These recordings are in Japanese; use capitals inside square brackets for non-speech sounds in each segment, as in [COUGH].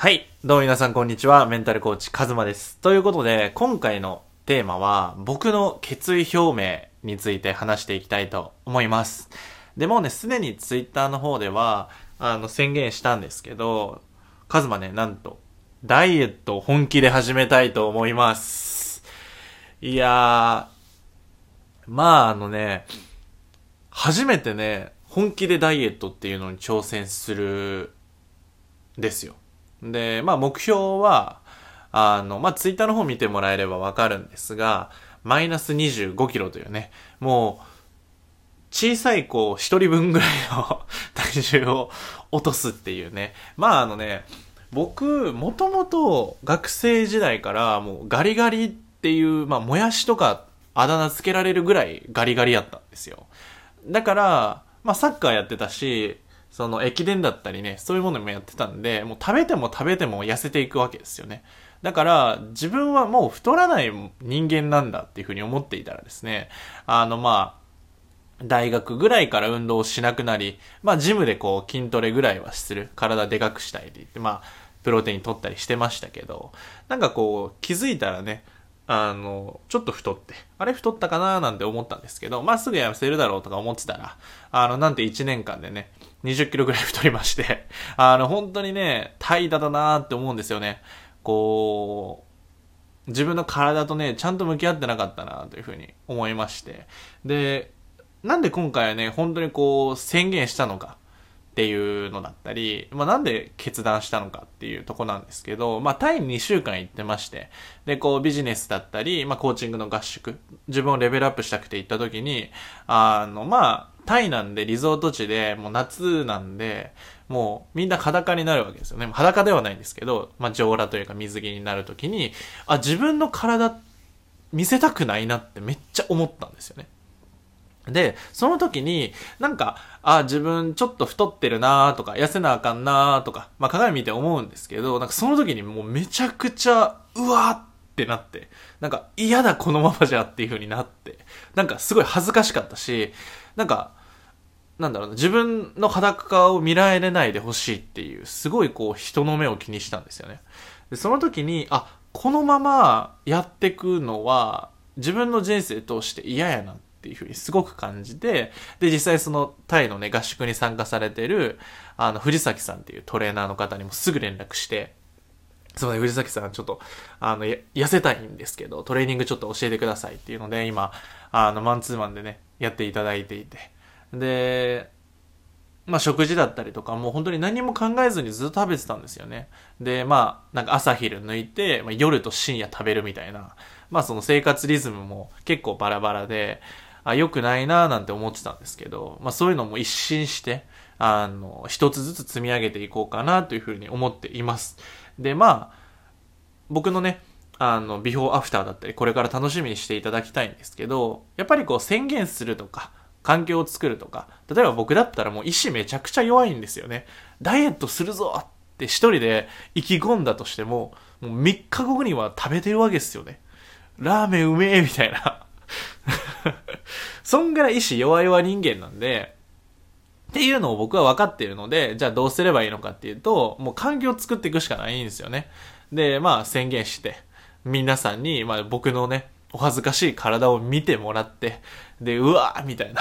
はい。どうも皆さんこんにちは。メンタルコーチ、カズマです。ということで、今回のテーマは、僕の決意表明について話していきたいと思います。でもね、すでにツイッターの方では、あの、宣言したんですけど、カズマね、なんと、ダイエットを本気で始めたいと思います。いやー、まああのね、初めてね、本気でダイエットっていうのに挑戦する、ですよ。で、まあ目標は、あの、まあツイッターの方見てもらえればわかるんですが、マイナス25キロというね、もう、小さい子一人分ぐらいの [LAUGHS] 体重を落とすっていうね。まああのね、僕、もともと学生時代からもうガリガリっていう、まあもやしとかあだ名つけられるぐらいガリガリやったんですよ。だから、まあサッカーやってたし、その駅伝だったりね、そういうものもやってたんで、もう食べても食べても痩せていくわけですよね。だから、自分はもう太らない人間なんだっていうふうに思っていたらですね、あのまあ、大学ぐらいから運動をしなくなり、まあジムでこう筋トレぐらいはする。体でかくしたいって言って、まあ、プロテイン取ったりしてましたけど、なんかこう気づいたらね、あの、ちょっと太って、あれ太ったかななんて思ったんですけど、まあすぐ痩せるだろうとか思ってたら、あの、なんて1年間でね、20キロぐらい太りまして、[LAUGHS] あの、本当にね、怠惰だなって思うんですよね。こう、自分の体とね、ちゃんと向き合ってなかったなというふうに思いまして。で、なんで今回はね、本当にこう、宣言したのかっていうのだったり、まあなんで決断したのかっていうとこなんですけど、まあタイに2週間行ってまして、で、こうビジネスだったり、まあコーチングの合宿、自分をレベルアップしたくて行った時に、あの、まあ、タイなんでリゾート地で、もう夏なんで、もうみんな裸になるわけですよね。裸ではないんですけど、まあ上裸というか水着になる時に、あ、自分の体見せたくないなってめっちゃ思ったんですよね。で、その時に、なんか、あ、自分ちょっと太ってるなとか、痩せなあかんなとか、まあ鏡見て思うんですけど、なんかその時にもうめちゃくちゃ、うわーってなって、なんか嫌だこのままじゃっていう風になって、なんかすごい恥ずかしかったし、なんか、なんだろうな、自分の裸を見られないでほしいっていう、すごいこう人の目を気にしたんですよね。で、その時に、あ、このままやってくのは、自分の人生通して嫌やなってっていうふうにすごく感じて、で、実際そのタイのね、合宿に参加されてる、あの、藤崎さんっていうトレーナーの方にもすぐ連絡して、すいません、藤崎さん、ちょっと、あの、痩せたいんですけど、トレーニングちょっと教えてくださいっていうので、今、あの、マンツーマンでね、やっていただいていて。で、まあ食事だったりとか、もう本当に何も考えずにずっと食べてたんですよね。で、まあ、なんか朝昼抜いて、まあ、夜と深夜食べるみたいな、まあその生活リズムも結構バラバラで、あ、良くないなーなんて思ってたんですけど、まあそういうのも一新して、あの、一つずつ積み上げていこうかなというふうに思っています。で、まあ、僕のね、あの、ビフォーアフターだったり、これから楽しみにしていただきたいんですけど、やっぱりこう宣言するとか、環境を作るとか、例えば僕だったらもう意志めちゃくちゃ弱いんですよね。ダイエットするぞって一人で意気込んだとしても、もう3日後には食べてるわけですよね。ラーメンうめえみたいな。[LAUGHS] そんぐらい意志弱々人間なんで、っていうのを僕は分かっているので、じゃあどうすればいいのかっていうと、もう環境を作っていくしかないんですよね。で、まあ宣言して、皆さんに、まあ僕のね、お恥ずかしい体を見てもらって、で、うわーみたいな。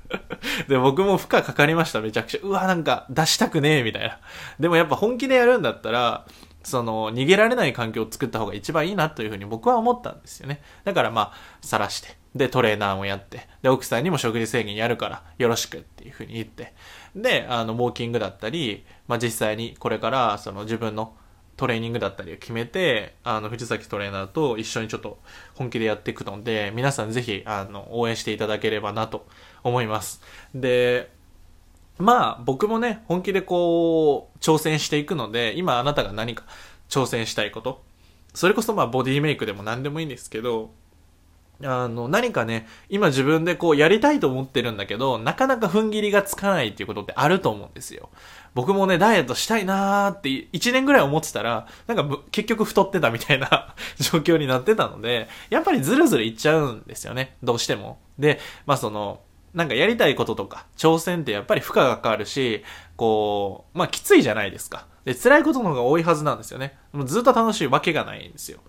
[LAUGHS] で、僕も負荷かかりました、めちゃくちゃ。うわ、なんか出したくねえ、みたいな。でもやっぱ本気でやるんだったら、その、逃げられない環境を作った方が一番いいなというふうに僕は思ったんですよね。だからまあ、晒して。で、トレーナーもやって。で、奥さんにも食事制限やるから、よろしくっていうふうに言って。で、あの、ウォーキングだったり、まあ実際にこれから、その自分のトレーニングだったりを決めて、あの、藤崎トレーナーと一緒にちょっと本気でやっていくので、皆さんぜひ、あの、応援していただければなと思います。で、まあ、僕もね、本気でこう、挑戦していくので、今あなたが何か挑戦したいこと、それこそまあ、ボディメイクでも何でもいいんですけど、あの、何かね、今自分でこうやりたいと思ってるんだけど、なかなか踏ん切りがつかないっていうことってあると思うんですよ。僕もね、ダイエットしたいなーって1年ぐらい思ってたら、なんか結局太ってたみたいな [LAUGHS] 状況になってたので、やっぱりずるずるいっちゃうんですよね。どうしても。で、まあその、なんかやりたいこととか、挑戦ってやっぱり負荷がかかるし、こう、まあきついじゃないですか。で、辛いことの方が多いはずなんですよね。もうずっと楽しいわけがないんですよ。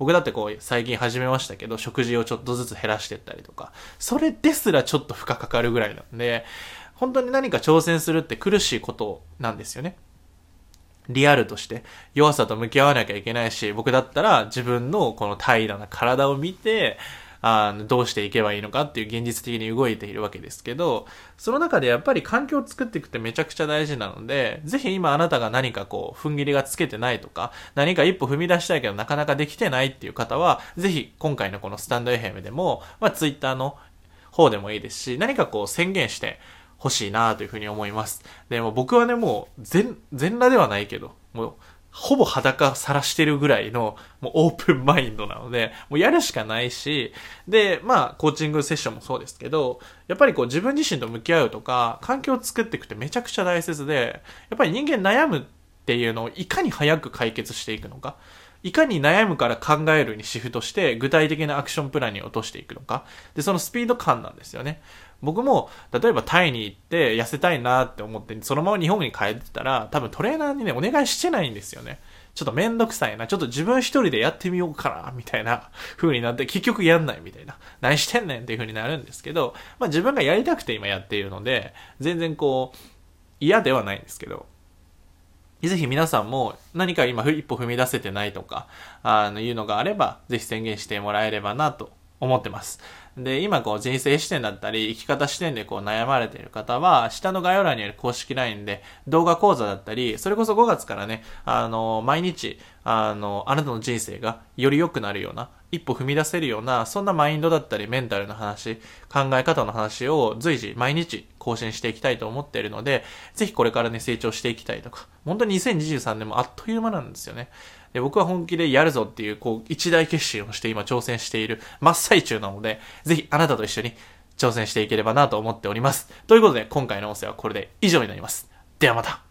僕だってこう、最近始めましたけど、食事をちょっとずつ減らしてったりとか、それですらちょっと負荷かかるぐらいなんで、本当に何か挑戦するって苦しいことなんですよね。リアルとして弱さと向き合わなきゃいけないし、僕だったら自分のこの怠惰な体を見て、あの、どうしていけばいいのかっていう現実的に動いているわけですけど、その中でやっぱり環境を作っていくってめちゃくちゃ大事なので、ぜひ今あなたが何かこう、踏ん切りがつけてないとか、何か一歩踏み出したいけどなかなかできてないっていう方は、ぜひ今回のこのスタンド FM でも、まあ Twitter の方でもいいですし、何かこう宣言して、欲しいなというふうに思います。でも僕はね、もう全、全裸ではないけど、もうほぼ裸さらしてるぐらいの、もうオープンマインドなので、もうやるしかないし、で、まあ、コーチングセッションもそうですけど、やっぱりこう自分自身と向き合うとか、環境を作っていくってめちゃくちゃ大切で、やっぱり人間悩むっていうのをいかに早く解決していくのか、いかに悩むから考えるにシフトして、具体的なアクションプランに落としていくのか。で、そのスピード感なんですよね。僕も、例えばタイに行って痩せたいなって思って、そのまま日本に帰ってたら、多分トレーナーにね、お願いしてないんですよね。ちょっとめんどくさいな。ちょっと自分一人でやってみようかな、みたいな風になって、結局やんないみたいな。何してんねんっていう風になるんですけど、まあ自分がやりたくて今やっているので、全然こう、嫌ではないんですけど、ぜひ皆さんも何か今一歩踏み出せてないとか、あの、いうのがあれば、ぜひ宣言してもらえればなと思ってます。で、今こう人生視点だったり、生き方視点でこう悩まれている方は、下の概要欄にある公式 LINE で動画講座だったり、それこそ5月からね、あの、毎日、あの、あなたの人生がより良くなるような、一歩踏み出せるような、そんなマインドだったり、メンタルの話、考え方の話を随時、毎日更新していきたいと思っているので、ぜひこれからね、成長していきたいとか、本当に2023年もあっという間なんですよね。で、僕は本気でやるぞっていう、こう、一大決心をして今挑戦している真っ最中なので、ぜひあなたと一緒に挑戦していければなと思っております。ということで、今回の音声はこれで以上になります。ではまた。